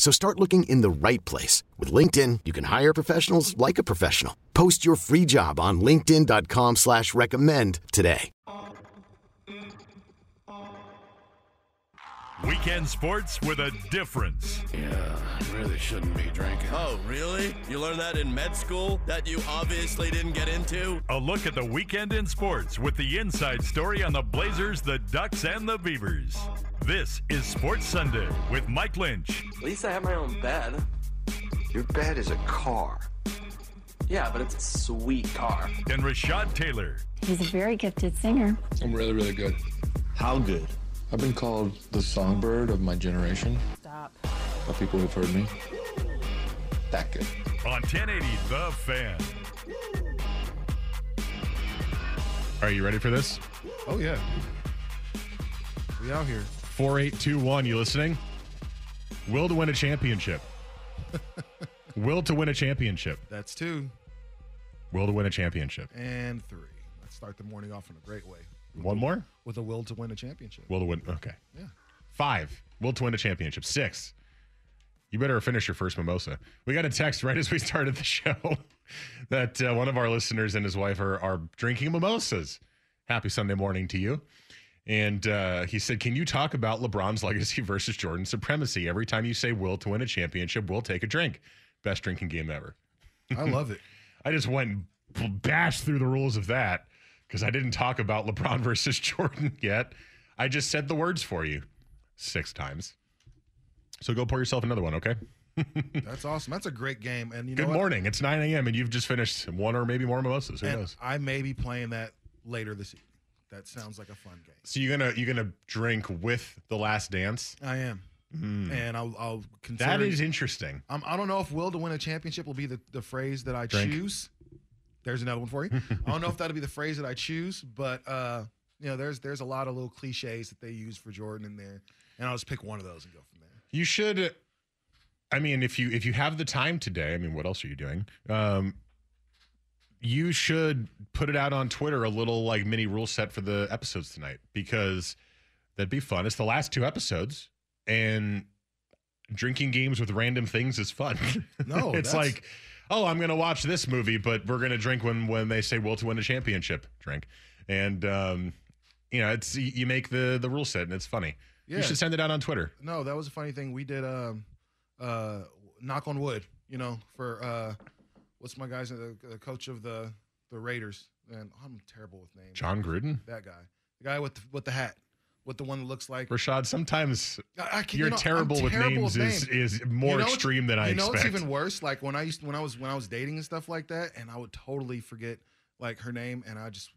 So start looking in the right place. With LinkedIn, you can hire professionals like a professional. Post your free job on linkedin.com slash recommend today. Weekend sports with a difference. Yeah, really shouldn't be drinking. Oh, really? You learned that in med school? That you obviously didn't get into? A look at the weekend in sports with the inside story on the Blazers, the Ducks, and the Beavers. This is Sports Sunday with Mike Lynch. At least I have my own bed. Your bed is a car. Yeah, but it's a sweet car. And Rashad Taylor. He's a very gifted singer. I'm really, really good. How good? I've been called the songbird of my generation. Stop. By people who've heard me. That good. On 1080 The Fan. Are you ready for this? Oh yeah. We out here. 4821, you listening? Will to win a championship. Will to win a championship. That's two Will to win a championship. and three. Let's start the morning off in a great way. One more? With a will to win a championship. Will to win. Okay. Yeah. Five. Will to win a championship. Six. You better finish your first mimosa. We got a text right as we started the show that uh, one of our listeners and his wife are, are drinking mimosas. Happy Sunday morning to you. And uh, he said, Can you talk about LeBron's legacy versus Jordan's supremacy? Every time you say will to win a championship, we'll take a drink. Best drinking game ever. I love it. I just went and bashed through the rules of that because I didn't talk about LeBron versus Jordan yet. I just said the words for you six times. So go pour yourself another one, okay? That's awesome. That's a great game. And you Good morning. It's 9 a.m. and you've just finished one or maybe more mimosas. Who And knows? I may be playing that later this evening. That sounds like a fun game. So you're gonna you're gonna drink with the last dance. I am. And I'll, I'll consider. That is interesting. I'm, I don't know if will to win a championship will be the, the phrase that I Drink. choose. There's another one for you. I don't know if that'll be the phrase that I choose, but uh, you know, there's there's a lot of little cliches that they use for Jordan in there, and I'll just pick one of those and go from there. You should. I mean, if you if you have the time today, I mean, what else are you doing? Um, you should put it out on Twitter, a little like mini rule set for the episodes tonight, because that'd be fun. It's the last two episodes, and drinking games with random things is fun. No, it's that's- like, oh, I'm gonna watch this movie, but we're gonna drink when when they say will to win a championship. Drink, and um, you know, it's you make the the rule set, and it's funny. Yeah. You should send it out on Twitter. No, that was a funny thing. We did um, uh, knock on wood, you know, for uh, what's my guy's the, the coach of the the Raiders, and oh, I'm terrible with names. Jon Gruden. that guy, the guy with the, with the hat, with the one that looks like Rashad, sometimes I, I can, you're you know, I'm terrible with names with is, names. is more You know extreme than I you know expect. what's even worse? Like when I used when I was when I was dating and stuff like that, and I would totally forget like her name, and I just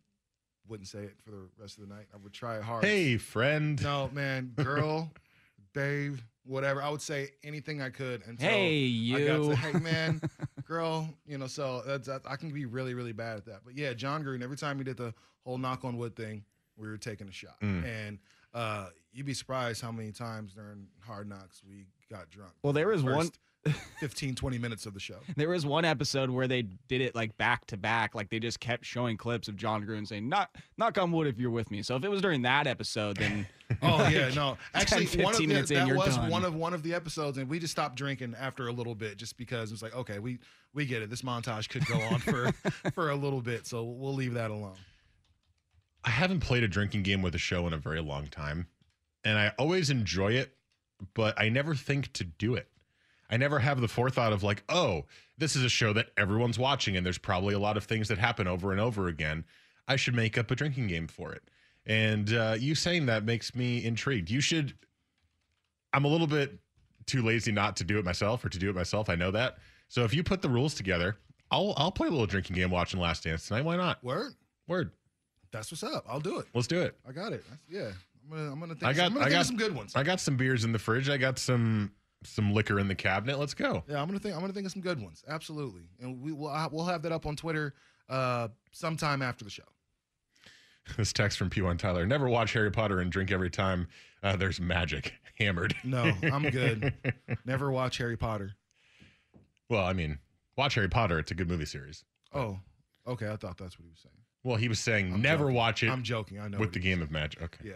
wouldn't say it for the rest of the night. I would try hard. hey, friend. no, man, girl, babe, whatever. I would say anything I could until Hey, I got to hey man, girl, you know. So that's, that's I can be really really bad at that. But yeah, Jon Gruden. Every time he did the whole knock on wood thing, we were taking a shot, Mm. and uh, you'd be surprised how many times during Hard Knocks we got drunk. Well, there was First one- 15, 20 minutes of the show. There was one episode where they did it like back to back, like they just kept showing clips of Jon Gruden saying, "Knock, knock on wood if you're with me." So if it was during that episode, then Oh yeah, no. Actually, 10, one of 15 the, minutes in, that you're was done. one of one of the episodes, and we just stopped drinking after a little bit, just because it was like, okay, we we get it. This montage could go on for for a little bit, so we'll leave that alone. I haven't played a drinking game with a show in a very long time, and I always enjoy it, but I never think to do it. I never have the forethought of like, oh, this is a show that everyone's watching, and there's probably a lot of things that happen over and over again. I should make up a drinking game for it. And uh, you saying that makes me intrigued. You should. I'm a little bit too lazy not to do it myself or to do it myself. I know that. So if you put the rules together, I'll I'll play a little drinking game watching Last Dance tonight. Why not? Word. Word. That's what's up. I'll do it. Let's do it. I got it. Yeah. I'm gonna. I'm gonna think. I got I'm gonna I got some good ones. I got some beers in the fridge. I got some some liquor in the cabinet. Let's go. Yeah, I'm gonna think. I'm gonna think of some good ones. Absolutely, and we will. We'll have that up on Twitter uh, sometime after the show. This text from P1 Tyler. Never watch Harry Potter and drink every time uh, there's magic hammered. No, I'm good. Never watch Harry Potter. well, I mean, watch Harry Potter. It's a good movie series. Oh, okay. I thought that's what he was saying. Well, he was saying I'm never joking. watch it I'm joking. I know with the game of magic. Okay. Yeah.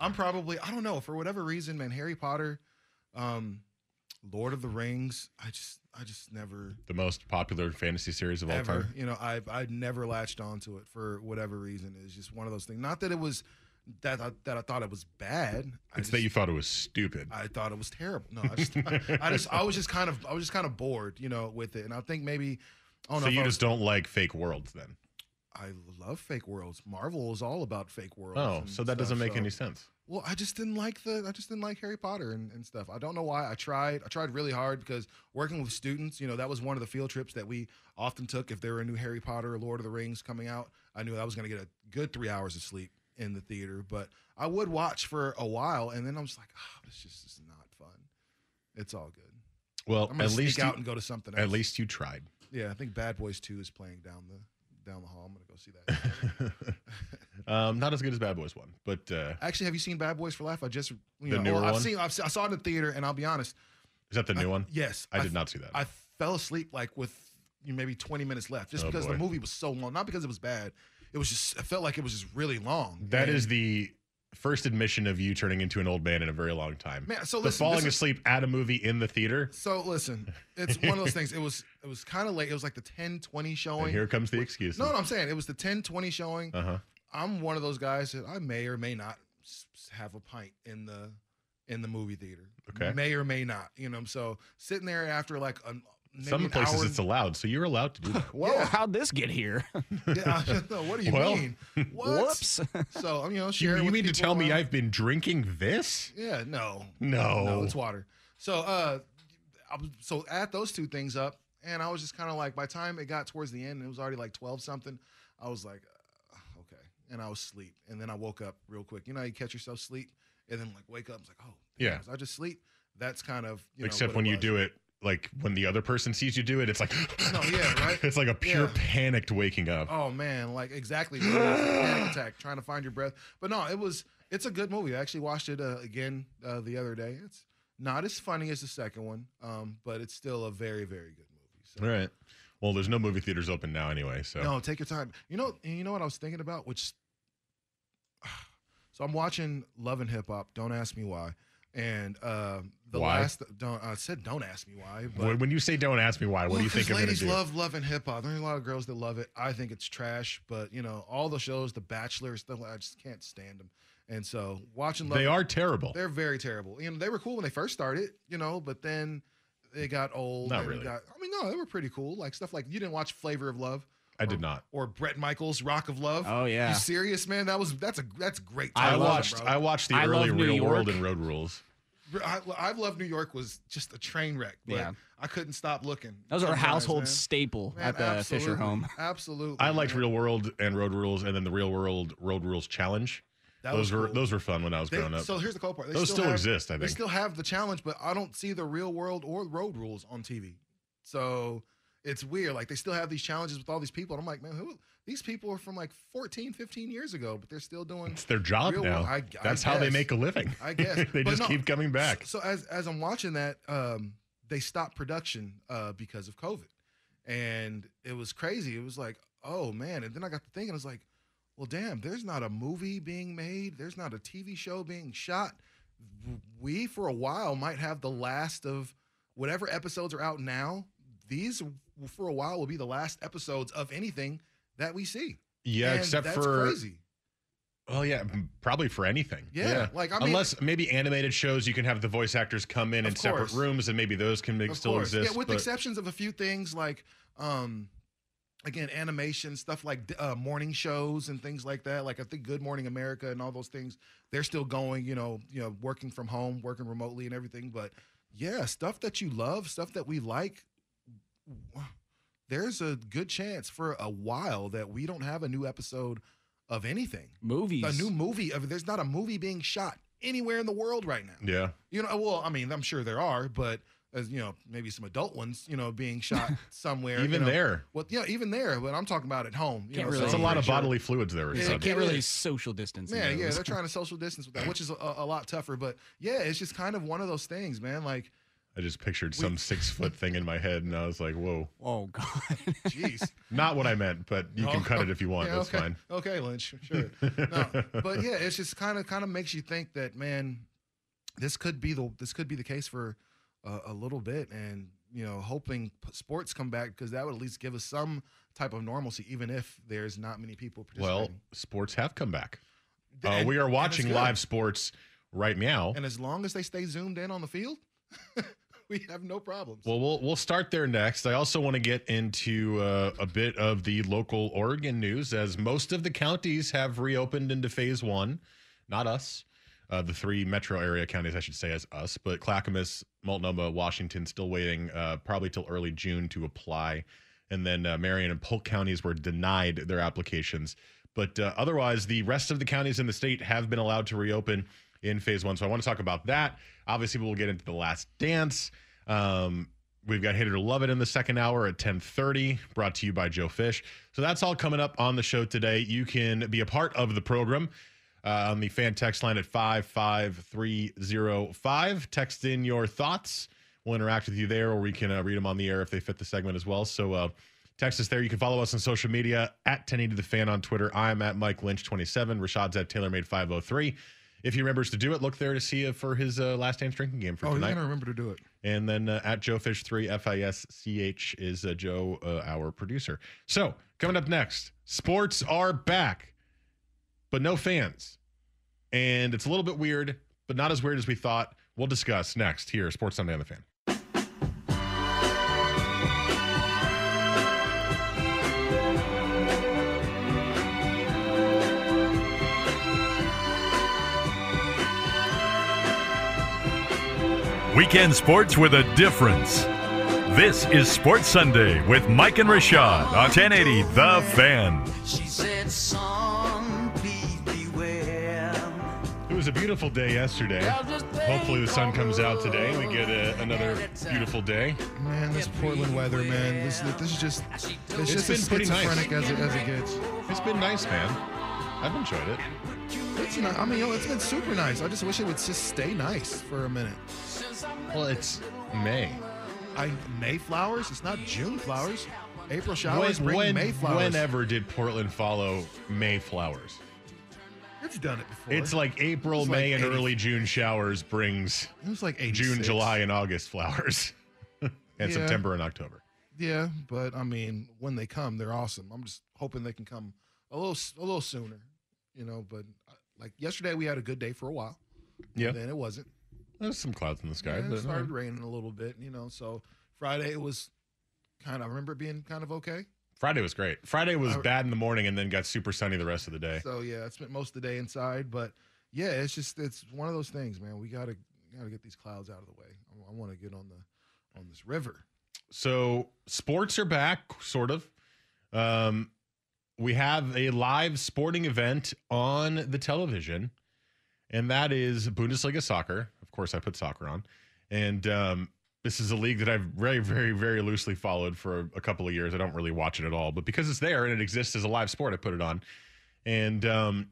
I'm probably I don't know for whatever reason, man. Harry Potter, um, Lord of the Rings. I just I just never The most popular fantasy series of all time. you know I've I've never latched onto it for whatever reason. It's just one of those things. Not that it was that I, that I thought it was bad. I It's just, that you thought it was stupid. I thought it was terrible. No, I just I just I was just kind of I was just kind of bored, you know, with it. And I think maybe I don't so you just was- don't like fake worlds then? I love fake worlds. Marvel is all about fake worlds. Oh, so that doesn't make so- any sense. Well, I just didn't like the I just didn't like Harry Potter and, and stuff. I don't know why. I tried. I tried really hard because working with students, you know, that was one of the field trips that we often took if there were a new Harry Potter or Lord of the Rings coming out. I knew I was going to get a good three hours of sleep in the theater, but I would watch for a while, and then I was like, oh, this just is not fun. It's all good. Well, I'm gonna at least out you, and go to something else. at least you tried. yeah. I think Bad Boys Two is playing down the down the hall. I'm gonna go see that. um, not as good as Bad Boys One, but uh, Actually, have you seen Bad Boys for Life? I just you The know, newer well, I've one? seen I've, I saw it in the theater, and I'll be honest. is that the new I- one? Yes, I did f- not see that. I fell asleep like with you know, maybe 20 minutes left, just Oh, because boy. the movie was so long. Not because it was bad. It was just. I felt like it was just really long. That And- is the first admission of you turning into an old man in a very long time. Man, so listen, the falling is- asleep at a movie in the theater. So listen, it's one of those things. It was it was kind of late. It was like the 10 20 showing. And here comes the excuse. no, no, I'm saying it was the 10 20 showing. Uh huh. I'm one of those guys that I may or may not have a pint in the in the movie theater. Okay. May or may not. You know, so sitting there after like a maybe Some places it's allowed, so you're allowed to do that. Whoa, Yeah. how'd this get here? Yeah, no, what do you Well, mean? What? Whoops. So you know, you share it you mean to tell me around. I've been drinking this? Yeah, no, No. no, it's water. So, uh, so add those two things up, and I was just kind of like, by the time it got towards the end, it was already like twelve something. I was like, uh, okay, and I was asleep, and then I woke up real quick. You know, how you catch yourself sleep, and then like wake up, I was like, oh, Yeah. was I just sleep. That's kind of you know, Except what when it you do it, like when the other person sees you do it, it's like, No, yeah, right? it's like a pure Yeah. panicked waking up. Oh man, like exactly bro. It's a panic attack, trying to find your breath. But no, it was it's a good movie. I actually watched it uh, again uh, the other day. It's not as funny as the second one, um, but it's still a very very good movie. So. All right. Well, there's no movie theaters open now anyway, so No, take your time. You know, you know what I was thinking about, which. So I'm watching Love and Hip Hop. Don't ask me why. And uh, the Why? last don't I said don't ask me why. But when you say don't ask me why, what Well, do you think I'm ladies love love and hip hop. There's a lot of girls that love it. I think it's trash, but you know all the shows, The Bachelor, stuff. I just can't stand them. And so watching love, they are terrible. they're very terrible. You know they were cool when they first started, you know, but then they got old. Not and really. Got, I mean, no, they were pretty cool. Like stuff like you didn't watch Flavor of Love. I did not. Or Bret Michaels, Rock of Love. Oh, yeah. You serious, man? That was that's a that's great. I, time, watched bro. I watched the I early love New Real World and Road Rules. I, I Love New York was just a train wreck. But Yeah. I couldn't stop looking. That was our household man. staple Man, at the Fisher home. Absolutely. I liked man. Real World and Road Rules, and then the Real World Road Rules Challenge. That those were cool. those were fun when I was They- growing up. So here's the cool part. They Those still have- exist, I think They still have the challenge, but I don't see the real world or road rules on TV. So it's weird. Like they still have these challenges with all these people. And I'm like, man, who these people are from like 14, 15 years ago, but they're still doing it's their job now. I- I That's how they make a living. I guess. they But just no, keep coming back. So as as I'm watching that, um, they stopped production uh, because of COVID, and it was crazy. It was like, oh man. And then I got to thinking, I was like, well, damn. There's not a movie being made. There's not a TV show being shot. We for a while might have the last of whatever episodes are out now. These for a while will be the last episodes of anything that we see. Yeah, And except that's for crazy. Well, yeah, probably for anything. Yeah, like, I mean- unless maybe animated shows, you can have the voice actors come in in separate rooms, and maybe those can make, still course. exist. Yeah, with but- exceptions of a few things like, um, again, animation stuff like uh, morning shows and things like that. Like I think Good Morning America and all those things, they're still going. You know, you know, working from home, working remotely, and everything. But yeah, stuff that you love, stuff that we like. There's a good chance for a while that we don't have a new episode of anything. Movies. A new movie. Of, there's not a movie being shot anywhere in the world right now. yeah, You know, well, I mean, I'm sure there are, but as you know, maybe some adult ones, you know, being shot somewhere. you even know. there, Well, yeah, even there, but I'm talking about at home. You Can't know, really- so it's a I'm lot pretty of sure- bodily fluids there. or Yeah, something. Can't it really social distance. Yeah, yeah, they're trying to social distance with that, which is a, a lot tougher. But yeah, it's just kind of one of those things, man. Like, I just pictured some six foot thing in my head, and I was like, "Whoa!" Oh God. jeez. Not what I meant, but you can Oh, cut it if you want. yeah, That's okay. fine. Okay, Lynch, sure. no, but yeah, it's just kind of kind of makes you think that man, this could be the this could be the case for uh, a little bit, and you know, hoping p- sports come back because that would at least give us some type of normalcy, even if there's not many people participating. Well, participating. sports have come back. Uh, And- we are and it's watching good. live sports right now. and as long as they stay zoomed in on the field, we have no problems. Well, we'll we'll start there next. I also want to get into uh, a bit of the local Oregon news, as most of the counties have reopened into Phase One. Not us, uh, the three metro area counties, I should say, as us, but Clackamas, Multnomah, Washington, still waiting, uh, probably till early June to apply, and then uh, Marion and Polk counties were denied their applications. But uh, otherwise, the rest of the counties in the state have been allowed to reopen in phase one. So I want to talk about that. Obviously, we'll get into the last dance. Um, we've got Hater Love It in the second hour at 1030, brought to you by Joe Fisch. So that's all coming up on the show today. You can be a part of the program uh, on the fan text line at 55305. Text in your thoughts. We'll interact with you there, or we can uh, read them on the air if they fit the segment as well. So uh, text us there. You can follow us on social media at 1080 The Fan on Twitter. I'm at Mike Lynch27. Rashad's at TaylorMade503. If he remembers to do it, look there to see it for his uh, last dance drinking game for oh, tonight. gonna remember to do it. And then uh, at Joe Fisch three F I S C H is uh, Joe, uh, our producer. So coming up next, sports are back, but no fans, and it's a little bit weird, but not as weird as we thought. We'll discuss next here, Sports Sunday on the Fan. Weekend sports with a difference. This is Sports Sunday with Mike and Rashad on 1080 The Fan. She said, son, please beware. It was a beautiful day yesterday. Hopefully the sun comes out today. We get a, another beautiful day. Man, this Portland weather, man. This this is just it's, It's just been as pretty nice. schizophrenic as it as it gets. It's been nice, man. I've enjoyed it. It's not. I mean, yo, it's been super nice. I just wish it would just stay nice for a minute. Well, it's May. I May flowers. It's not June flowers. April showers When, bring when- May flowers. whenever did Portland follow May flowers? It's done it before. It's like April, It May, like and 80 early June showers brings It was like 86. June, July, and August flowers, and Yeah. September and October. Yeah, but I mean, when they come, they're awesome. I'm just hoping they can come a little a little sooner, you know. But uh, like yesterday, we had a good day for a while. Yeah. Then it wasn't. There's some clouds in the sky, Yeah, it started raining a little bit, you know. So Friday it was kind of. I remember being kind of okay. Friday was great. Friday was I- bad in the morning and then got super sunny the rest of the day. So yeah, I spent most of the day inside, but yeah, it's just it's one of those things, man. We gotta gotta get these clouds out of the way. I, want to get on the on this river. So sports are back, sort of. Um, we have a live sporting event on the television, and that is Bundesliga soccer. Course, I put soccer on, and um, this is a league that I've very, very, very loosely followed for a couple of years. I don't really watch it at all, but because it's there and it exists as a live sport, I put it on. And um,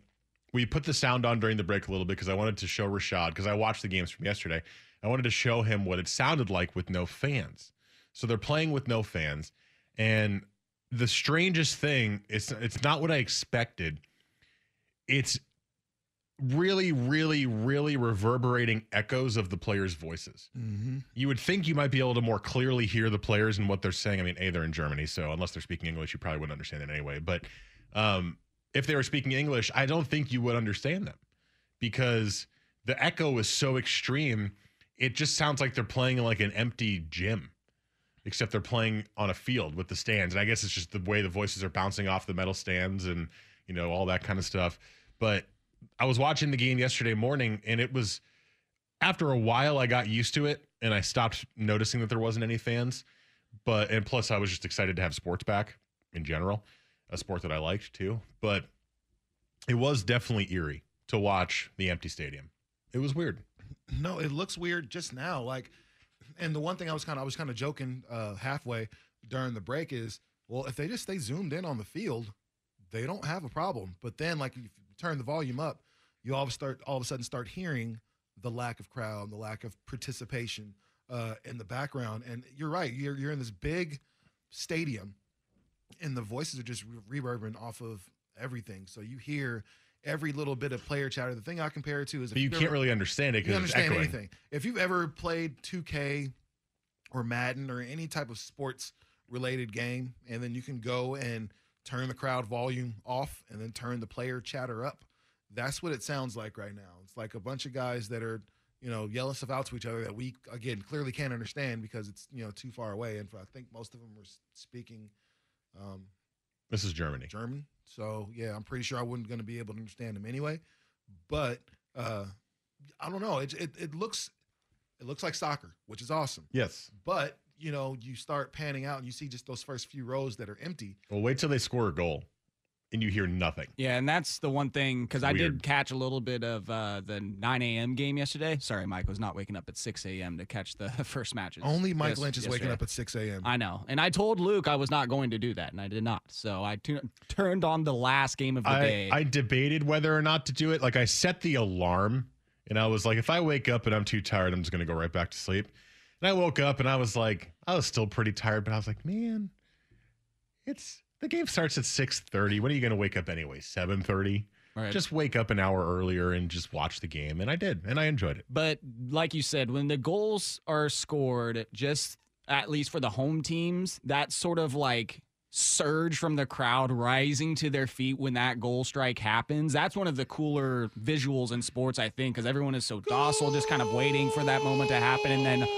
we put the sound on during the break a little bit because I wanted to show Rashad because I watched the games from yesterday. I wanted to show him what it sounded like with no fans. So they're playing with no fans, and the strangest thing it's it's not what I expected. It's really, really, really reverberating echoes of the players' voices. Mm-hmm. You would think you might be able to more clearly hear the players and what they're saying. I mean, A, they're in Germany, so unless they're speaking English, you probably wouldn't understand it anyway. But um, if they were speaking English, I don't think you would understand them because the echo is so extreme. It just sounds like they're playing in like an empty gym, except they're playing on a field with the stands. And I guess it's just the way the voices are bouncing off the metal stands and, you know, all that kind of stuff. But I was watching the game yesterday morning and it was after a while I got used to it and I stopped noticing that there wasn't any fans. But and plus I was just excited to have sports back in general, a sport that I liked too. But it was definitely eerie to watch the empty stadium. It was weird. No, it looks weird just now. Like, and the one thing I was kind of I was kind of joking uh, halfway during the break is, well, if they just stay zoomed in on the field, they don't have a problem. But then, like, if turn the volume up, you all start all of a sudden start hearing the lack of crowd, the lack of participation uh, in the background. And you're right, you're you're in this big stadium, and the voices are just re- reverberating off of everything. So you hear every little bit of player chatter. The thing I compare it to is if But you can't ever- really understand it because it's understand echoing. anything. If you've ever played 2K or Madden or any type of sports related game, and then you can go and turn the crowd volume off and then turn the player chatter up, that's what it sounds like right now. It's like a bunch of guys that are, you know, yelling stuff out to each other that we again clearly can't understand because it's you know too far away. And I think most of them were speaking um, This is Germany. German. So yeah, I'm pretty sure I wasn't going to be able to understand them anyway. But uh, I don't know. It, it it looks it looks like soccer, which is awesome. Yes. But you know, you start panning out and you see just those first few rows that are empty. Well, wait till they score a goal and you hear nothing. Yeah, and that's the one thing because I did catch a little bit of uh, the 9 a.m. game yesterday. Sorry, Mike was not waking up at 6 a.m. to catch the first matches. Only Mike yes- Lynch is waking up at 6 a.m. I know, and I told Luke I was not going to do that, and I did not. So I turned on the last game of the I, day. I debated whether or not to do it. Like I set the alarm and I was like, if I wake up and I'm too tired, I'm just gonna go right back to sleep. And I woke up and I was like, I was still pretty tired, but I was like, man, it's the game starts at 6:30. When are you gonna wake up anyway? 7:30. Right. Just wake up an hour earlier and just watch the game. And I did, and I enjoyed it. But like you said, when the goals are scored, just at least for the home teams, that sort of like surge from the crowd rising to their feet when that goal strike happens. That's one of the cooler visuals in sports, I think, because everyone is so docile, just kind of waiting for that moment to happen. And then,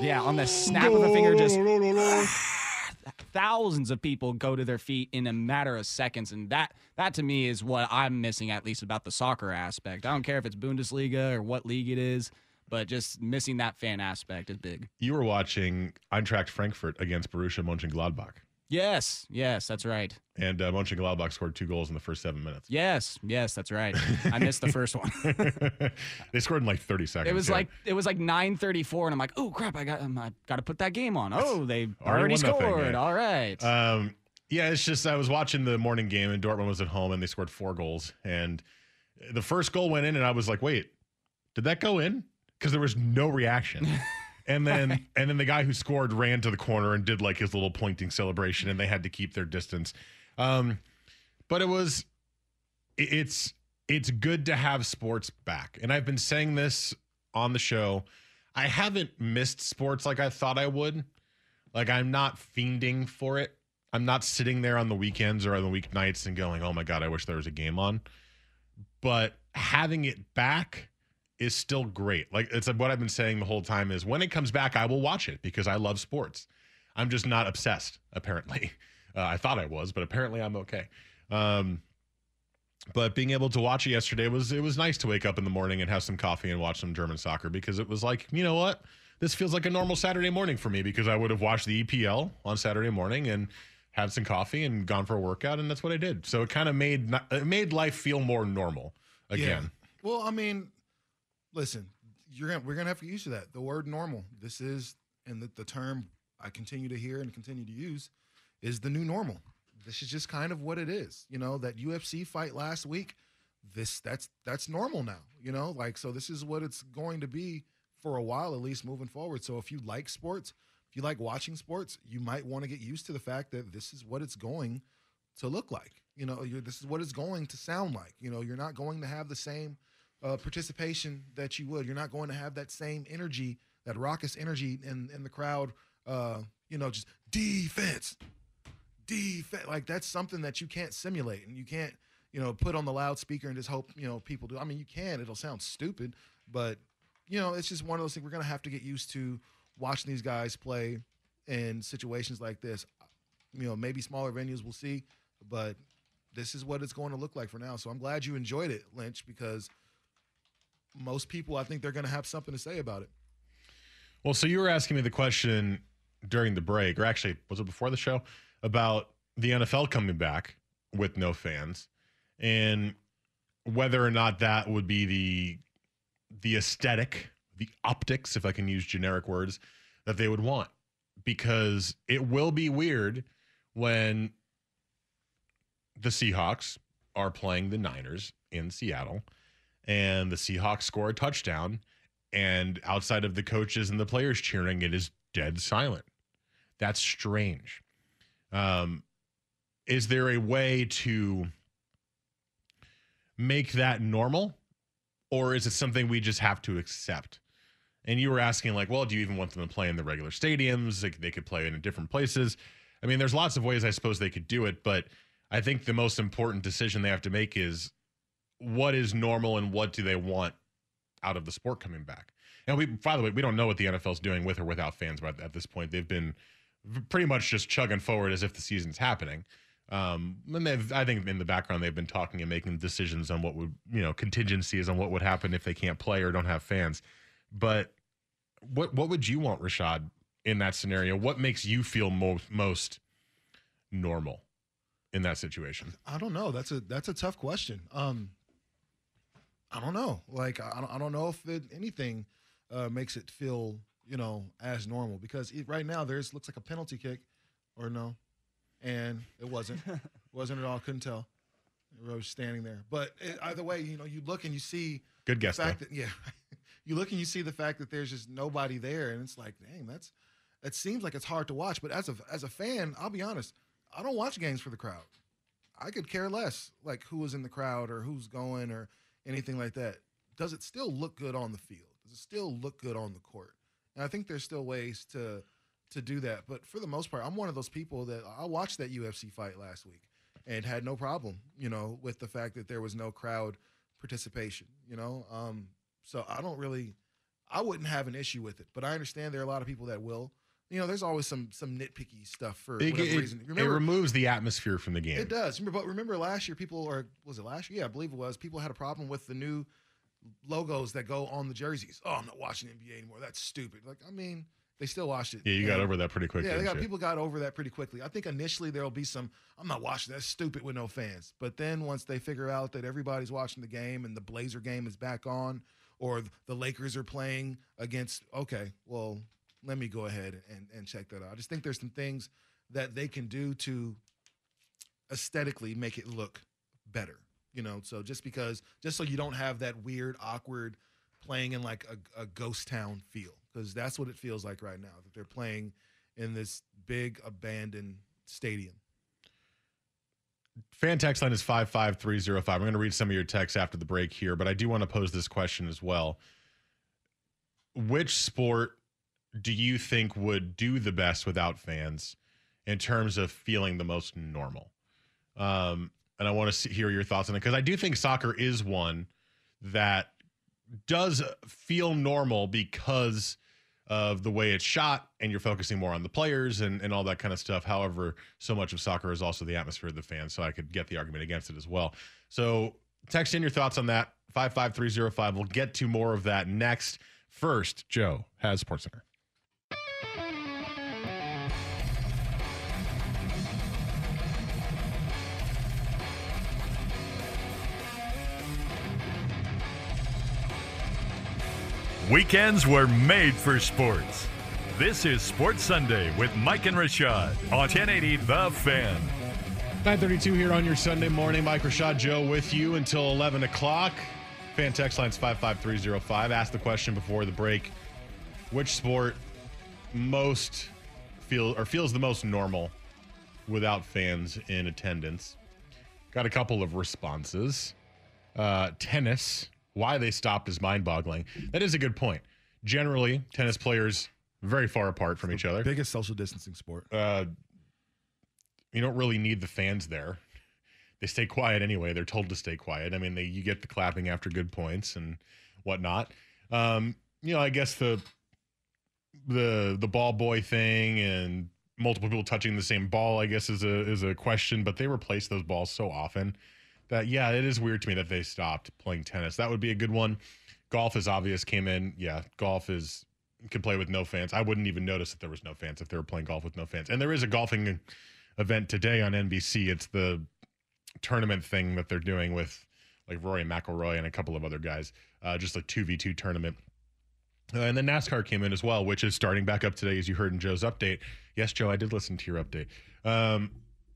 yeah, on the snap of a finger, just thousands of people go to their feet in a matter of seconds and that that to me is what i'm missing at least about the soccer aspect. I don't care if it's bundesliga or what league it is but just missing that fan aspect is big. You were watching Eintracht Frankfurt against Borussia Mönchengladbach, yes yes that's right and uh, Mönchengladbach scored two goals in the first seven minutes. yes yes that's right i missed the first one they scored in like 30 seconds. it was yeah. like it was like 934 and i'm like oh crap i got um, i got to put that game on oh they Already already, won that thing, scored yeah. all right Um, yeah, it's just I was watching the morning game and Dortmund was at home and they scored four goals and the first goal went in and I was like, wait, did that go in? Because there was no reaction. And then and then the guy who scored ran to the corner and did like his little pointing celebration and they had to keep their distance. Um, but it was it's it's good to have sports back. And I've been saying this on the show. I haven't missed sports like I thought I would. Like I'm not fiending for it. I'm not sitting there on the weekends or on the weeknights and going, "Oh my god, I wish there was a game on." But having it back is still great. Like it's what I've been saying the whole time is when it comes back, I will watch it because I love sports. I'm just not obsessed. Apparently, uh, I thought I was, but apparently I'm okay. Um, but being able to watch it yesterday was it was nice to wake up in the morning and have some coffee and watch some German soccer because it was like you know what this feels like a normal Saturday morning for me because I would have watched the EPL on Saturday morning and had some coffee and gone for a workout and that's what I did. So it kind of made it made life feel more normal again. Yeah. Well, I mean, listen, you're gonna we're gonna have to get used to that. The word normal. This is and the, the term I continue to hear and continue to use is the new normal. This is just kind of what it is. You know, that UFC fight last week, this that's that's normal now. You know, like so this is what it's going to be for a while, at least moving forward. So if you like sports, if you like watching sports, you might want to get used to the fact that this is what it's going to look like. You know, this is what it's going to sound like. You know, you're not going to have the same uh, participation that you would. You're not going to have that same energy, that raucous energy in in the crowd. Uh, you know, just defense, defense. Like that's something that you can't simulate, and you can't you know, put on the loudspeaker and just hope, you know, people do. I mean, you can. It'll sound stupid, but you know, it's just one of those things we're going to have to get used to watching these guys play in situations like this. You know, maybe smaller venues we'll see, but this is what it's going to look like for now. So I'm glad you enjoyed it, Lynch, because most people, I think they're going to have something to say about it. Well, so you were asking me the question during the break, or actually, was it before the show, about the NFL coming back with no fans and whether or not that would be the the aesthetic, the optics, if I can use generic words, that they would want. Because it will be weird when the Seahawks are playing the Niners in Seattle and the Seahawks score a touchdown and outside of the coaches and the players cheering it is dead silent. That's strange. Um, is there a way to make that normal or is it something we just have to accept? And you were asking, like, well, do you even want them to play in the regular stadiums? Like, they could play in different places. I mean, there's lots of ways I suppose they could do it, but I think the most important decision they have to make is what is normal and what do they want out of the sport coming back. And we, by the way, we don't know what the NFL's doing with or without fans, but at this point, they've been pretty much just chugging forward as if the season's happening. Um, and they've, I think, in the background, they've been talking and making decisions on what would, you know, contingencies on what would happen if they can't play or don't have fans. But what what would you want, Rashad, in that scenario? What makes you feel most most normal in that situation? I don't know. That's a that's a tough question. Um, I don't know. Like I don't, I don't know if it, anything uh, makes it feel you know as normal because it, right now there's looks like a penalty kick or no, and it wasn't. wasn't at all. Couldn't tell. I was standing there. But it, either way, you know, you look and you see good guess. The fact though. that yeah, you look and you see the fact that there's just nobody there, and it's like, dang, that's it seems like it's hard to watch. But as a as a fan, I'll be honest, I don't watch games for the crowd. I could care less like who was in the crowd or who's going or anything like that. Does it still look good on the field? Does it still look good on the court? And I think there's still ways to to do that. But for the most part, I'm one of those people that I watched that UFC fight last week and had no problem, you know, with the fact that there was no crowd participation, you know. Um, so I don't really, I wouldn't have an issue with it. But I understand there are a lot of people that will. You know, there's always some some nitpicky stuff for It, whatever it- reason. it removes the atmosphere from the game. It does. Remember, but remember last year, people or was it last year? Yeah, I believe it was. People had a problem with the new logos that go on the jerseys. Oh, I'm not watching NBA anymore. That's stupid. Like, I mean, they still watched it. Yeah, you got over that pretty quickly. Yeah, they got people got over that pretty quickly. I think initially there'll be some. I'm not watching. That's stupid with no fans. But then once they figure out that everybody's watching the game and the Blazer game is back on, or the Lakers are playing against, okay, well, let me go ahead and and check that out. I just think there's some things that they can do to aesthetically make it look better. You know, so just because, just so you don't have that weird, awkward playing in like a, a ghost town feel, because that's what it feels like right now that they're playing in this big abandoned stadium. Fan text line is 55305. I'm going to read some of your texts after the break here, but I do want to pose this question as well. Which sport do you think would do the best without fans in terms of feeling the most normal? Um, and I want to hear your thoughts on it because I do think soccer is one that does feel normal because of the way it's shot and you're focusing more on the players and, and all that kind of stuff. However, so much of soccer is also the atmosphere of the fans. So I could get the argument against it as well. So text in your thoughts on that. 55305. We'll get to more of that next. First, Joe has Sports Center. Weekends were made for sports. This is Sports Sunday with Mike and Rashad on 1080 The Fan. 932 here on your Sunday morning. Mike Rashad Joe with you until 11 o'clock. Fan text line's 55305. Ask the question before the break. Which sport most feel or feels the most normal without fans in attendance? Got a couple of responses. Uh, tennis, why they stopped is mind boggling. That is a good point. Generally, tennis players very far apart from each other. Biggest social distancing sport. Uh, you don't really need the fans there. they stay quiet anyway. They're told to stay quiet. I mean, they you get the clapping after good points and whatnot. Um, you know, I guess the the the ball boy thing and multiple people touching the same ball, I guess, is a is a question. But they replace those balls so often that yeah, it is weird to me that they stopped playing tennis. That would be a good one. Golf is obvious. Came in, yeah. Golf is can play with no fans. I wouldn't even notice that there was no fans if they were playing golf with no fans. And there is a golfing event today on NBC. It's the tournament thing that they're doing with like Rory McIlroy and a couple of other guys. Uh, just a two v two tournament. Uh, and then NASCAR came in as well, which is starting back up today, as you heard in Joe's update. Yes, Joe, I did listen to your update. Um,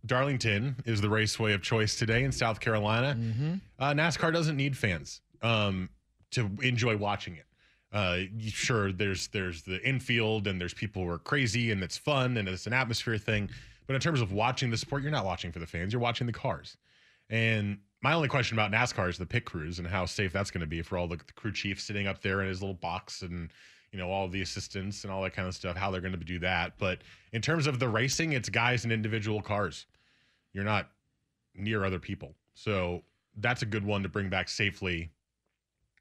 Darlington is the raceway of choice today in South Carolina. Uh, NASCAR doesn't need fans um, to enjoy watching it. Uh, sure, there's there's the infield and there's people who are crazy and it's fun and it's an atmosphere thing. But in terms of watching the sport, you're not watching for the fans. You're watching the cars. And my only question about NASCAR is the pit crews and how safe that's going to be for all the, the crew chief sitting up there in his little box and you know all the assistants and all that kind of stuff. How they're going to do that. But in terms of the racing, it's guys in individual cars. You're not near other people, so that's a good one to bring back safely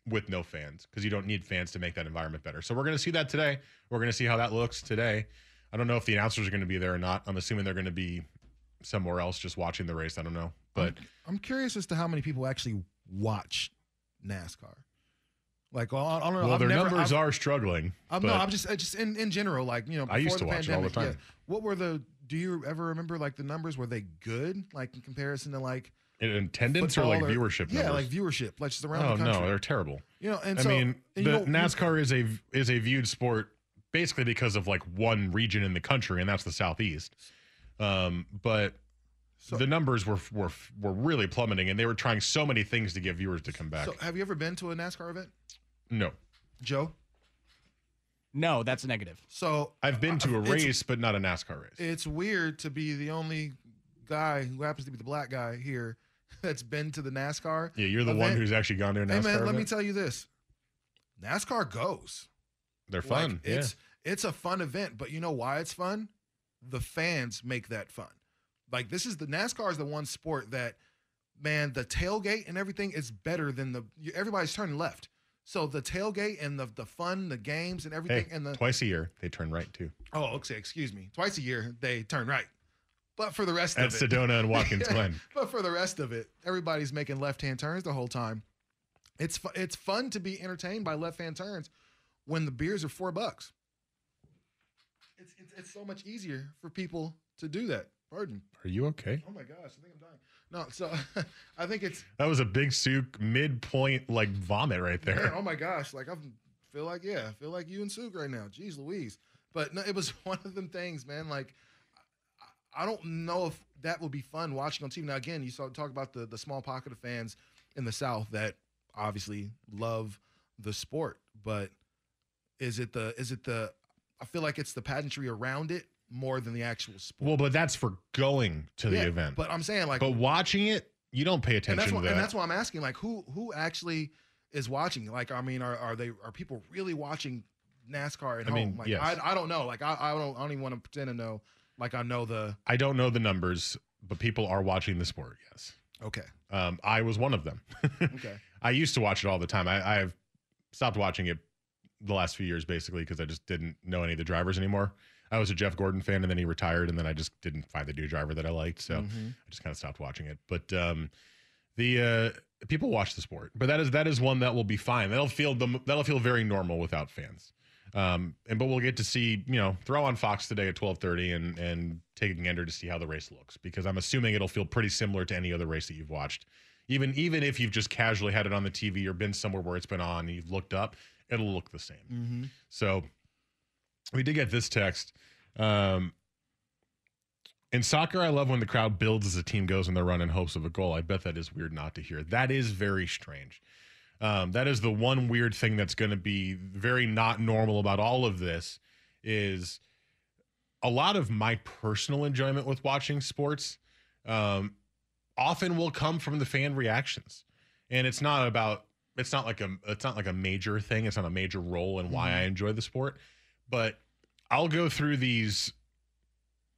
with no fans because you don't need fans to make that environment better. So we're going to see that today. We're going to see how that looks today. I don't know if the announcers are going to be there or not. I'm assuming they're going to be somewhere else just watching the race. I don't know. But I'm curious as to how many people actually watch NASCAR. Like, well, I I don't know. well, I've their never- numbers I've- are struggling. I'm, no, I'm just, just in, in general, like you know, before I used the to watch it all the pandemic, time. Yeah, what were the? Do you ever remember like the numbers? Were they good, like in comparison to like in attendance or like football viewership. Yeah, numbers? like viewership, like just around oh the country. no, they're terrible. You know, and I so- mean, and the NASCAR is a is a viewed sport basically because of like one region in the country, and that's the southeast. Um, but the numbers were were were really plummeting, and they were trying so many things to get viewers to come back. So, have you ever been to a NASCAR event, no, Joe? No, that's a negative. So I've been to a race, but not a NASCAR race. it's weird to be the only guy who happens to be the black guy here that's been to the NASCAR. Yeah, you're the one who's actually gone to a NASCAR. Hey man, let me tell you this: NASCAR goes. They're Like, fun. it's it's a fun event, but you know why it's fun? The fans make that fun. Like this is the NASCAR is the one sport that, man, the tailgate and everything is better than the everybody's turning left. So the tailgate and the the fun, the games and everything, Hey, and the twice a year they turn right too. oh, okay, excuse me, twice a year they turn right, but for the rest At of it, Sonoma and Watkins Glen. but for the rest of it, everybody's making left hand turns the whole time. It's fu- it's fun to be entertained by left hand turns when the beers are four bucks. It's, it's it's so much easier for people to do that. Pardon. Are you okay? Oh my gosh, I think I'm dying. No, so I think it's That was a big Souk midpoint like vomit right there. man, oh my gosh, like I feel like yeah, I feel like you and Souk right now. Jeez Louise. But no, it was one of them things, man. Like I- I don't know if that would be fun watching on TV. Now again, you saw talk about the the small pocket of fans in the South that obviously love the sport, but is it the is it the I feel like it's the pageantry around it more than the actual sport. Well, but that's for going to the Yeah, event. But I'm saying like but watching it, you don't pay and attention that's why, to that. and that's why I'm asking, like, who who actually is watching? Like, I mean, are, are they are people really watching NASCAR at I home? mean, like, yes. I, I don't know. Like, I, I don't I don't even want to pretend to know. Like, I know the I don't know the numbers, but people are watching the sport. Yes. okay, Um, I was one of them. okay, I used to watch it all the time. I, I've stopped watching it the last few years basically because I just didn't know any of the drivers anymore. I was a Jeff Gordon fan and then he retired and then I just didn't find the new driver that I liked. So Mhm. I just kind of stopped watching it. But um, the uh, people watch the sport, but that is that is one that will be fine. That'll feel the, that'll feel very normal without fans. Um, and but we'll get to see you know throw on Fox today at twelve thirty and and take a gander to see how the race looks because I'm assuming it'll feel pretty similar to any other race that you've watched. Even even if you've just casually had it on the TV or been somewhere where it's been on and you've looked up, it'll look the same. mm-hmm. So we did get this text. Um, in soccer, I love when the crowd builds as a team goes on their run in hopes of a goal. I bet that is weird not to hear. That is very strange. Um, that is the one weird thing that's going to be very not normal about all of this is a lot of my personal enjoyment with watching sports um, often will come from the fan reactions, and it's not about it's not like a it's not like a major thing. It's not a major role in why I enjoy the sport, but I'll go through these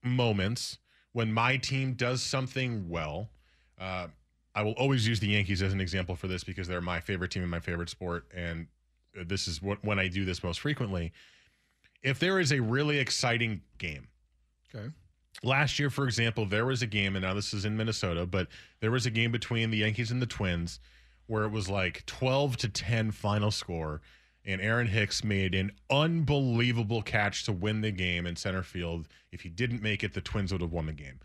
moments when my team does something well Uh, I will always use the Yankees as an example for this because they're my favorite team and my favorite sport, and this is what when I do this most frequently. If there is a really exciting game, Okay. last year, for example, there was a game, and now this is in Minnesota, but there was a game between the Yankees and the Twins where it was like 12 to 10 final score, and Aaron Hicks made an unbelievable catch to win the game in center field. If he didn't make it, the Twins would have won the game.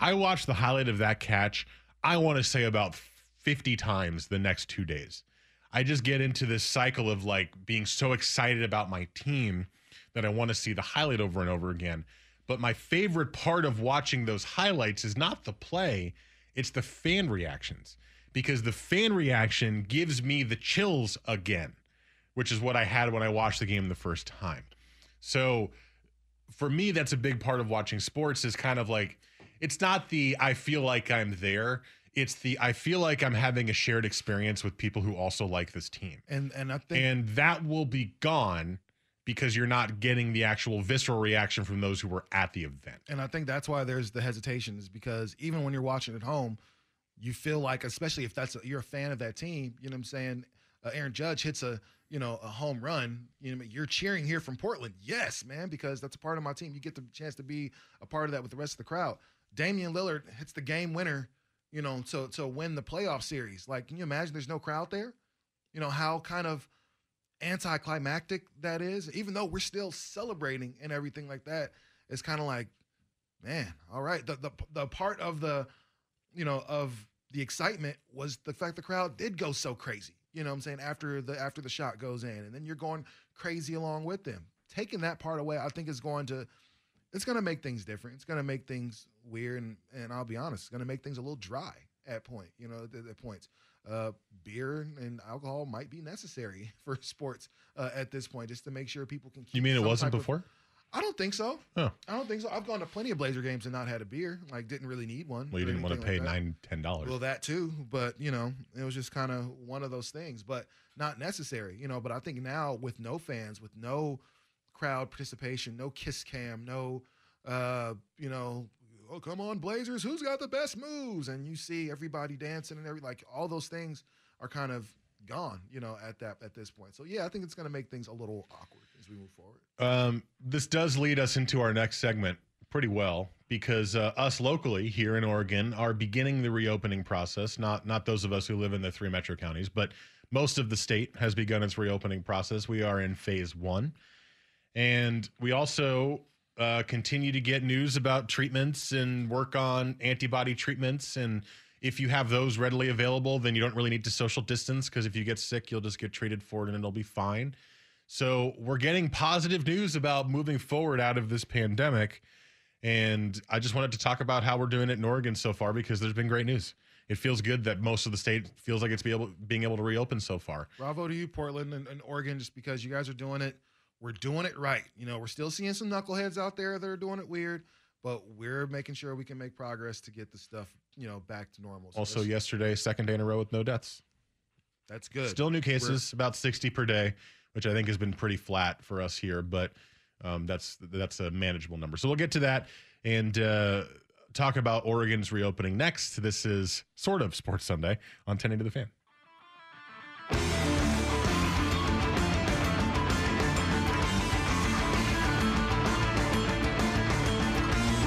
I watched the highlight of that catch, I want to say about 50 times the next two days. I just get into this cycle of like being so excited about my team that I want to see the highlight over and over again. But my favorite part of watching those highlights is not the play, it's the fan reactions. Because the fan reaction gives me the chills again, which is what I had when I watched the game the first time. So for me, that's a big part of watching sports is kind of like it's not the I feel like I'm there. It's the I feel like I'm having a shared experience with people who also like this team. And and I think And that will be gone because you're not getting the actual visceral reaction from those who were at the event. And I think that's why there's the hesitation is because even when you're watching at home, you feel like, especially if that's a, you're a fan of that team, you know what I'm saying? Uh, Aaron Judge hits a you know a home run. You know you're cheering here from Portland, yes, man, because that's a part of my team. You get the chance to be a part of that with the rest of the crowd. Damian Lillard hits the game winner, you know, to to win the playoff series. Like, can you imagine? There's no crowd there. You know how kind of anticlimactic that is. Even though we're still celebrating and everything like that, it's kind of like, man, all right. The the the part of the, you know, of the excitement was the fact the crowd did go so crazy. You know what I'm saying? After the after the shot goes in, and then you're going crazy along with them. Taking that part away, I think is going to it's going to make things different. It's going to make things weird, and and I'll be honest, it's going to make things a little dry at point. You know, at, at points. Uh, beer and alcohol might be necessary for sports uh, at this point, just to make sure people can. keep You mean it wasn't type of- before? I don't think so. Oh. I don't think so. I've gone to plenty of Blazer games and not had a beer. Like, didn't really need one. Well, you didn't want to pay like nine, ten dollars. Well, that too, but you know, it was just kind of one of those things, but not necessary, you know. But I think now with no fans, with no crowd participation, no kiss cam, no, uh, you know, oh come on Blazers, who's got the best moves? And you see everybody dancing and every like all those things are kind of gone, you know, at that at this point. So yeah, I think it's going to make things a little awkward as we move forward. Um, this does lead us into our next segment pretty well because uh, us locally here in Oregon are beginning the reopening process. Not not those of us who live in the three metro counties, but most of the state has begun its reopening process. We are in phase one, and we also uh, continue to get news about treatments and work on antibody treatments and. If you have those readily available, then you don't really need to social distance because if you get sick, you'll just get treated for it and it'll be fine. So we're getting positive news about moving forward out of this pandemic. And I just wanted to talk about how we're doing it in Oregon so far because there's been great news. It feels good that most of the state feels like it's be able, being able to reopen so far. Bravo to you, Portland and, and Oregon, just because you guys are doing it. We're doing it right. You know, we're still seeing some knuckleheads out there that are doing it weird, but we're making sure we can make progress to get the stuff, you know, back to normal. So Also, yesterday, second day in a row with no deaths. that's good. Still new cases, about 60 per day, which I think has been pretty flat for us here, but um, that's that's a manageable number. So we'll get to that and uh, talk about Oregon's reopening next. This is sort of Sports Sunday on 10 to the fan.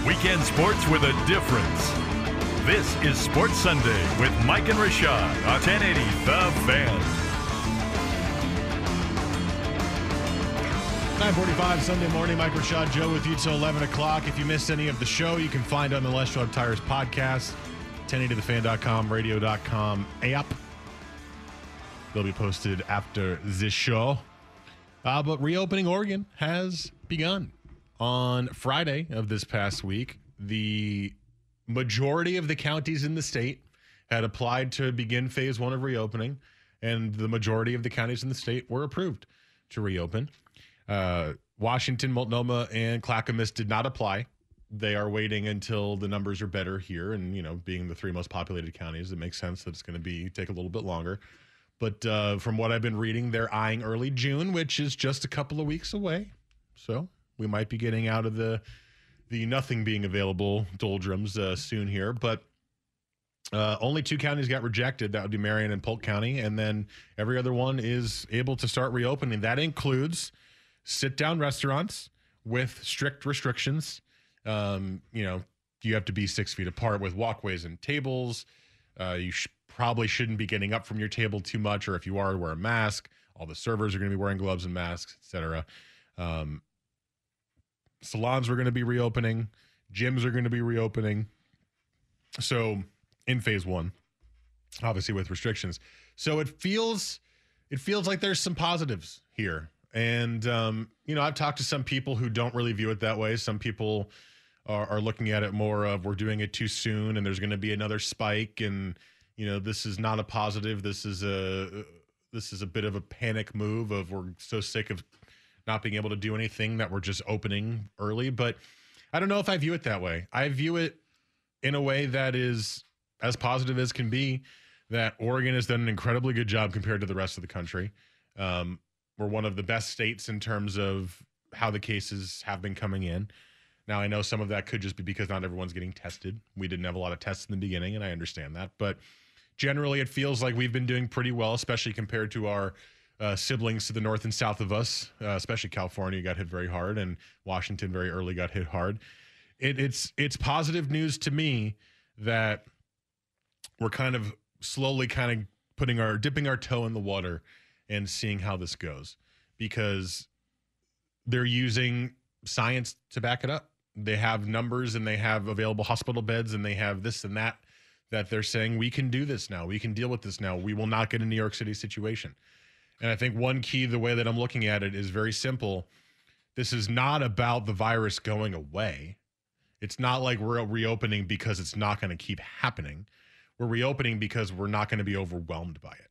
Weekend sports with a difference. This is Sports Sunday with Mike and Rashad on 1080 The Fan. 945 Sunday morning, Mike Rashad Joe with you till 11 o'clock. If you missed any of the show, you can find on the Les Schwab Tires podcast, 1080thefan.com, radio.com app. They'll be posted after this show. Uh, but reopening Oregon has begun. On Friday of this past week, the majority of the counties in the state had applied to begin phase one of reopening, and the majority of the counties in the state were approved to reopen. Uh, Washington, Multnomah, and Clackamas did not apply. They are waiting until the numbers are better here, and you know, being the three most populated counties, it makes sense that it's going to be take a little bit longer. But uh, from what I've been reading, they're eyeing early June, which is just a couple of weeks away. So we might be getting out of the the nothing being available doldrums uh, soon here. But Uh, only two counties got rejected. That would be Marion and Polk County, and then every other one is able to start reopening. That includes sit-down restaurants with strict restrictions. Um, you know, you have to be six feet apart with walkways and tables. Uh, you sh- probably shouldn't be getting up from your table too much, or if you are, wear a mask. All the servers are going to be wearing gloves and masks, etc. Um, salons are going to be reopening. Gyms are going to be reopening. So in phase one, obviously with restrictions. So it feels it feels like there's some positives here. And um, you know, I've talked to some people who don't really view it that way. Some people are, are looking at it more of we're doing it too soon and there's going to be another spike and you know this is not a positive. This is a this is a bit of a panic move of we're so sick of not being able to do anything that we're just opening early. But i don't know if i view it that way. I view it in a way that is as positive as can be that oregon has done an incredibly good job compared to the rest of the country. Um, we're one of the best states in terms of how the cases have been coming in now, I know some of that could just be because not everyone's getting tested. We didn't have a lot of tests in the beginning, and I understand that. But generally, it feels like we've been doing pretty well, especially compared to our uh, siblings to the north and south of us, uh, especially California got hit very hard, and Washington very early got hit hard. It, it's it's positive news to me that we're kind of slowly kind of putting our dipping our toe in the water and seeing how this goes. Because they're using science to back it up. They have numbers and they have available hospital beds and they have this and that that they're saying we can do this now. We can deal with this now. We will not get a new york city situation. And i think one key the way that i'm looking at it is very simple. This is not about the virus going away. It's not like we're reopening because it's not going to keep happening. We're reopening because we're not going to be overwhelmed by it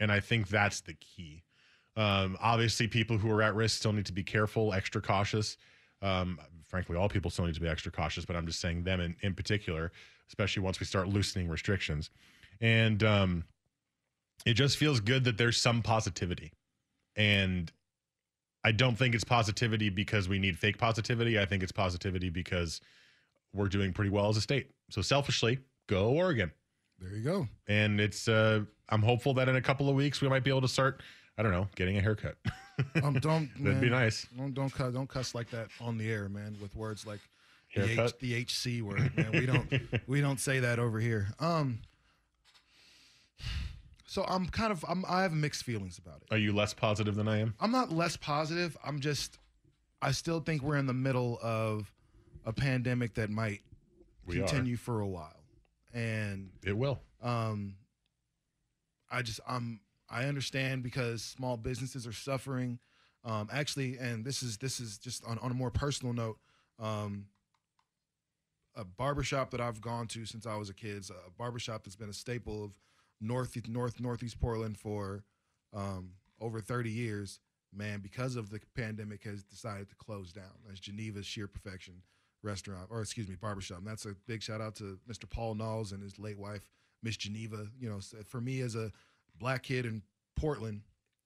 and i think that's the key um, obviously people who are at risk still need to be careful extra cautious um, frankly, all people still need to be extra cautious, but I'm just saying them in, in particular, especially once we start loosening restrictions. And um, it just feels good that there's some positivity. And I don't think it's positivity because we need fake positivity. I think it's positivity because we're doing pretty well as a state. So selfishly, go Oregon. There you go. And it's uh I'm hopeful that in a couple of weeks we might be able to start, I don't know, getting a haircut. Um, don't That'd man, be nice. Don't don't cuss, don't cuss like that on the air, man. With words like the, H, the HC word, man. We don't we don't say that over here. Um. So I'm kind of I'm I have mixed feelings about it. Are you less positive than I am? I'm not less positive. I'm just I still think we're in the middle of a pandemic that might We are. continue for a while, and It will. um, I just I'm I understand because small businesses are suffering. Um, actually, and this is this is just on, on a more personal note. Um, a barbershop that I've gone to since I was a kid, a barbershop that's been a staple of North North Northeast Portland for um, over 30 years. Man, because of the pandemic, has decided to close down. That's Geneva's Sheer Perfection restaurant, or excuse me, barbershop. And that's a big shout out to Mr. Paul Knowles and his late wife, Miss Geneva. You know, for me as a black kid in Portland,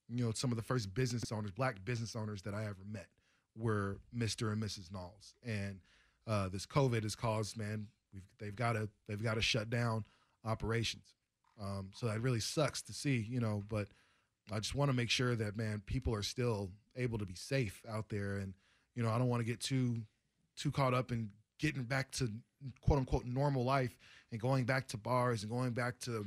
you know, some of the first business owners, black business owners that I ever met were Mr. and Mrs. Knowles. And uh, this COVID has caused, man, we've, they've got to they've got to shut down operations. Um, so that really sucks to see, you know. But I just want to make sure that man, people are still able to be safe out there, and you know, I don't want to get too too caught up in getting back to quote unquote normal life and going back to bars and going back to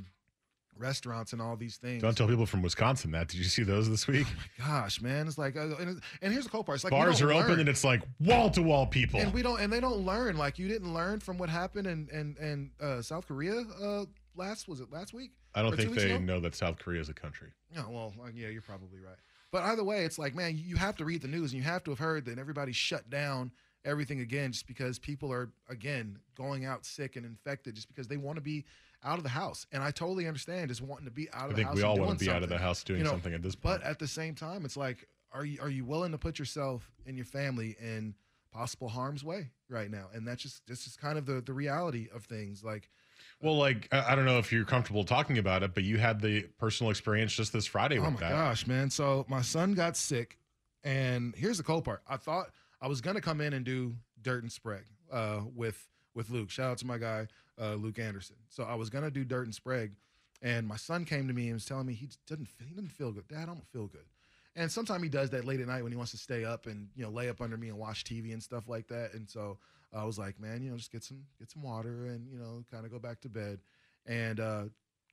restaurants and all these things. Don't tell people from Wisconsin that. Did you see those this week? Oh my Gosh, man, it's like, uh, and, and here's the cool part: it's like Bars are open and it's like wall to wall people. and we don't, and they don't learn. Like you didn't learn from what happened in in, in uh, South Korea uh, last was it last week? I don't Or think they ago? know that South Korea is a country. Yeah, well, uh, yeah, you're probably right. But either way, it's like, man, you have to read the news and you have to have heard that everybody shut down everything again just because people are again going out sick and infected just because they want to be out of the house. And I totally understand just wanting to be out of I the think house. we all want to be out of the house doing you know, something at this point. But at the same time, it's like, are you are you willing to put yourself and your family in possible harm's way right now? And that's just this is kind of the the reality of things. Like, uh, Well, like I I don't know if you're comfortable talking about it, but you had the personal experience just this Friday oh my that. gosh, man! So my son got sick, and here's the cold part. I thought I was gonna come in and do dirt and sprague uh, with with Luke. Shout out to my guy uh, Luke Anderson. So I was gonna do dirt and Sprague, and my son came to me and was telling me he doesn't he doesn't feel good. Dad, I don't feel good. And sometimes he does that late at night when he wants to stay up and you know lay up under me and watch TV and stuff like that. And so I was like, man, you know, just get some get some water and you know kind of go back to bed. And uh,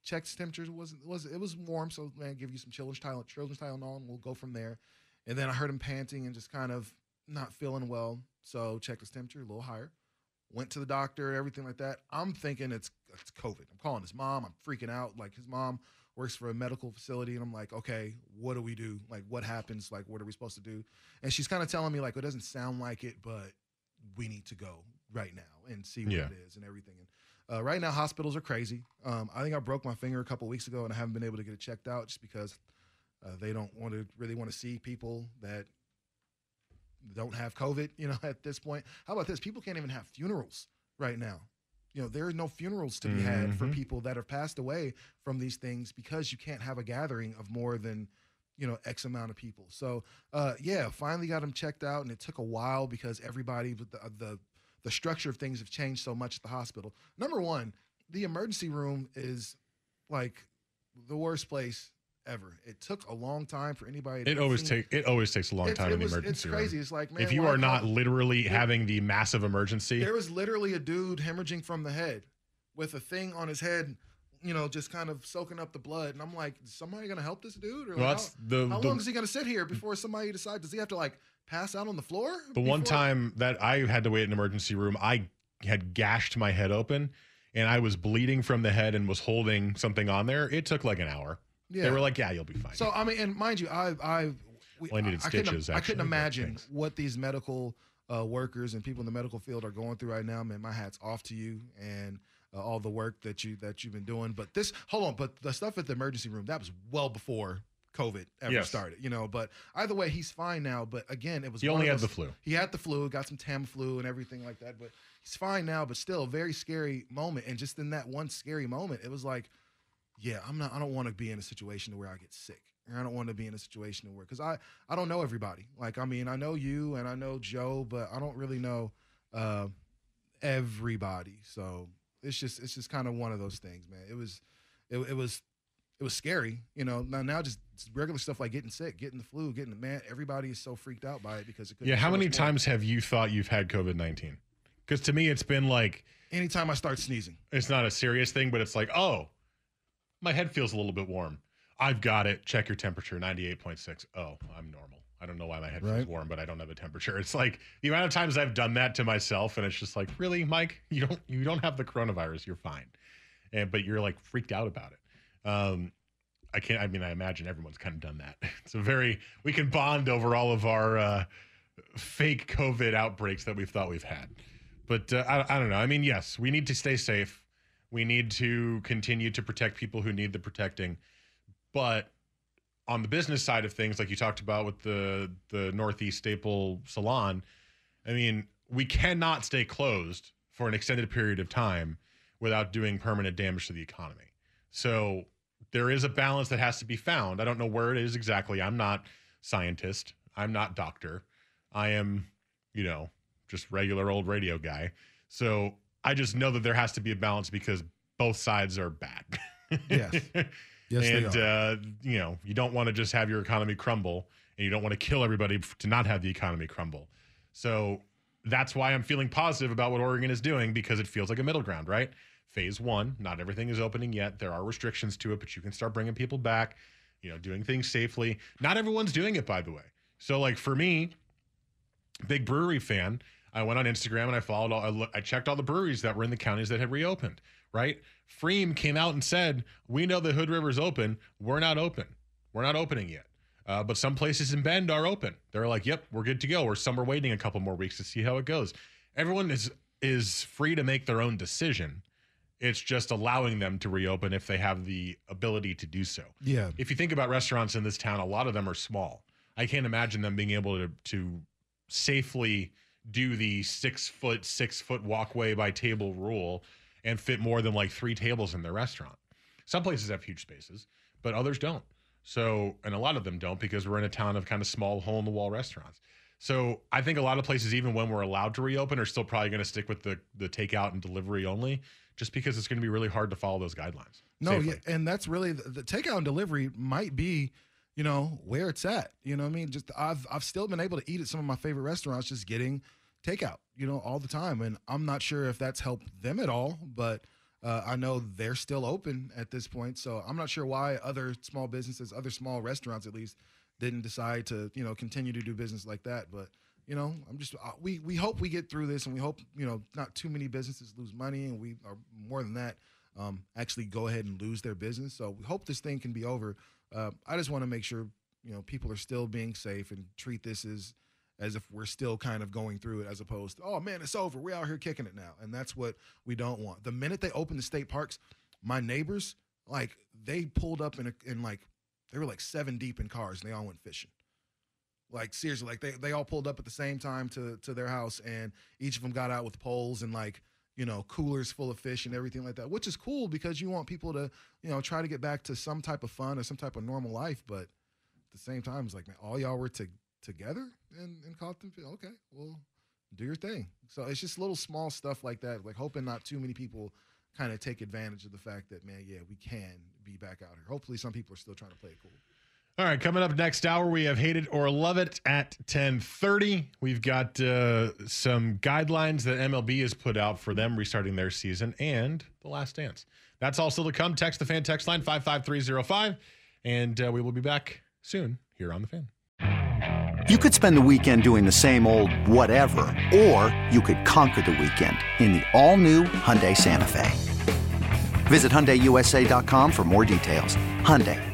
checked his temperature wasn't was it was warm, so man, give you some children's Tylenol, children's Tylenol, and we'll go from there. And then I heard him panting and just kind of not feeling well, so checked his temperature a little higher. Went to the doctor, everything like that. I'm thinking it's it's COVID. I'm calling his mom. I'm freaking out. Like his mom works for a medical facility, and I'm like, okay, what do we do? Like, what happens? Like, what are we supposed to do? And she's kind of telling me like, it doesn't sound like it, but we need to go right now and see what Yeah. it is and everything. And uh, right now, hospitals are crazy. Um, I think I broke my finger a couple weeks ago, and I haven't been able to get it checked out just because uh, they don't want to really want to see people that don't have COVID. You know, at this point, how about this? People can't even have funerals right now. You know, there are no funerals to be had for Mhm. people that have passed away from these things because you can't have a gathering of more than you know x amount of people so uh yeah finally got him checked out and it took a while because everybody the the, the structure of things have changed so much at the hospital number one the emergency room is like the worst place ever it took a long time for anybody to It always take it always takes a long It's- time it in the was- emergency it's room. crazy. It's like, man, if you are not literally There- having the massive emergency, there was literally a dude hemorrhaging from the head with a thing on his head you know just kind of soaking up the blood and i'm like is somebody gonna help this dude or Well, like, how, the- how the- long is he gonna sit here before somebody decides does he have to like pass out on the floor The one time that I had to wait in an emergency room, I had gashed my head open and I was bleeding from the head and was holding something on there. It took like an hour. They were like, "Yeah, you'll be fine." So I mean, and mind you, I I we, Well, I needed couldn't- stitches, I couldn't actually, but imagine what these medical uh, workers and people in the medical field are going through right now. Man, my hat's off to you and uh, all the work that you that you've been doing. But this, hold on, but the stuff at the emergency room that was well before COVID ever Yes. started. You know, but either way, he's fine now. But again, it was He only had the flu. He had the flu, got some Tamiflu and everything like that. But he's fine now. But still, a very scary moment. And just in that one scary moment, it was like yeah, I'm not. I don't want to be in a situation where I get sick. Or I don't want to be in a situation where because I I don't know everybody. Like I mean, I know you and I know Joe, but I don't really know uh, everybody. So it's just it's just kind of one of those things, man. It was it, it was it was scary, you know. Now now just regular stuff like getting sick, getting the flu, getting the man. Everybody is so freaked out by it because it could. yeah, how many times have you thought you've had COVID nineteen? Because to me, it's been like Anytime I start sneezing, it's not a serious thing, but it's like, oh, my head feels a little bit warm. I've got it. Check your temperature, ninety eight point six. Oh, I'm normal. I don't know why my head feels Right. warm, but I don't have a temperature. It's like the amount of times I've done that to myself, and it's just like, really, Mike, you don't you don't have the coronavirus. You're fine, and but you're like freaked out about it. Um, I can't. I mean, I imagine everyone's kind of done that. It's a very we can bond over all of our uh, fake COVID outbreaks that we've thought we've had. But uh, I, I don't know. I mean, yes, we need to stay safe. We need to continue to protect people who need the protecting. But on the business side of things, like you talked about with the the Northeast Staple Salon, I mean, we cannot stay closed for an extended period of time without doing permanent damage to the economy. So there is a balance that has to be found. I don't know where it is exactly. I'm not scientist. I'm not doctor. I am, you know, just regular old radio guy. So I just know that there has to be a balance because both sides are bad. Yes. Yes, they and uh, you know, you don't want to just have your economy crumble, and you don't want to kill everybody to not have the economy crumble. So that's why I'm feeling positive about what Oregon is doing because it feels like a middle ground, right? Phase one, not everything is opening yet. There are restrictions to it, but you can start bringing people back. You know, doing things safely. Not everyone's doing it, by the way. So, like for me, big brewery fan. I went on Instagram and I followed all, I, look, I checked all the breweries that were in the counties that had reopened, right? pFriem came out and said, We know the Hood River's open. We're not open. We're not opening yet. Uh, but some places in Bend are open. They're like, Yep, we're good to go. Or some are waiting a couple more weeks to see how it goes. Everyone is is free to make their own decision. It's just allowing them to reopen if they have the ability to do so yeah, if you think about restaurants in this town, a lot of them are small. I can't imagine them being able to to safely do the six foot six foot walkway by table rule and fit more than like three tables in their restaurant. Some places have huge spaces, but others don't. So, and a lot of them don't because we're in a town of kind of small hole in the wall restaurants. So I think a lot of places, even when we're allowed to reopen, are still probably going to stick with the the takeout and delivery only, just because it's going to be really hard to follow those guidelines. No, safely. yeah, and that's really the, the takeout and delivery might be, you know, where it's at. You know what I mean? Just I've I've still been able to eat at some of my favorite restaurants just getting takeout, you know, all the time. And I'm not sure if that's helped them at all, but uh, I know they're still open at this point. So I'm not sure why other small businesses, other small restaurants at least, didn't decide to, you know, continue to do business like that. But you know, I'm just uh, we we hope we get through this, and we hope you know not too many businesses lose money, and we are more than that um, actually go ahead and lose their business. So we hope this thing can be over. Uh, I just want to make sure you know people are still being safe and treat this as as if we're still kind of going through it, as opposed to oh man, it's over, we're out here kicking it now, and that's what we don't want. The minute they open the state parks, my neighbors like they pulled up in a, in like they were like seven deep in cars, and they all went fishing. Like seriously, like they, they all pulled up at the same time to to their house, and each of them got out with poles and like you know coolers full of fish and everything like that, which is cool because you want people to you know try to get back to some type of fun or some type of normal life. But at the same time, it's like man, all y'all were to, together and caught them. Okay, well, do your thing. So it's just little small stuff like that, like hoping not too many people kind of take advantage of the fact that man, yeah, we can be back out here. Hopefully, some people are still trying to play it cool. All right, coming up next hour, we have Hate It or Love It at 1030. We've got uh, some guidelines that MLB has put out for them restarting their season and The Last Dance. That's all still to come. Text the fan text line 55305, and uh, we will be back soon here on The Fan. You could spend the weekend doing the same old whatever, or you could conquer the weekend in the all-new Hyundai Santa Fe. Visit HyundaiUSA.com for more details. Hyundai.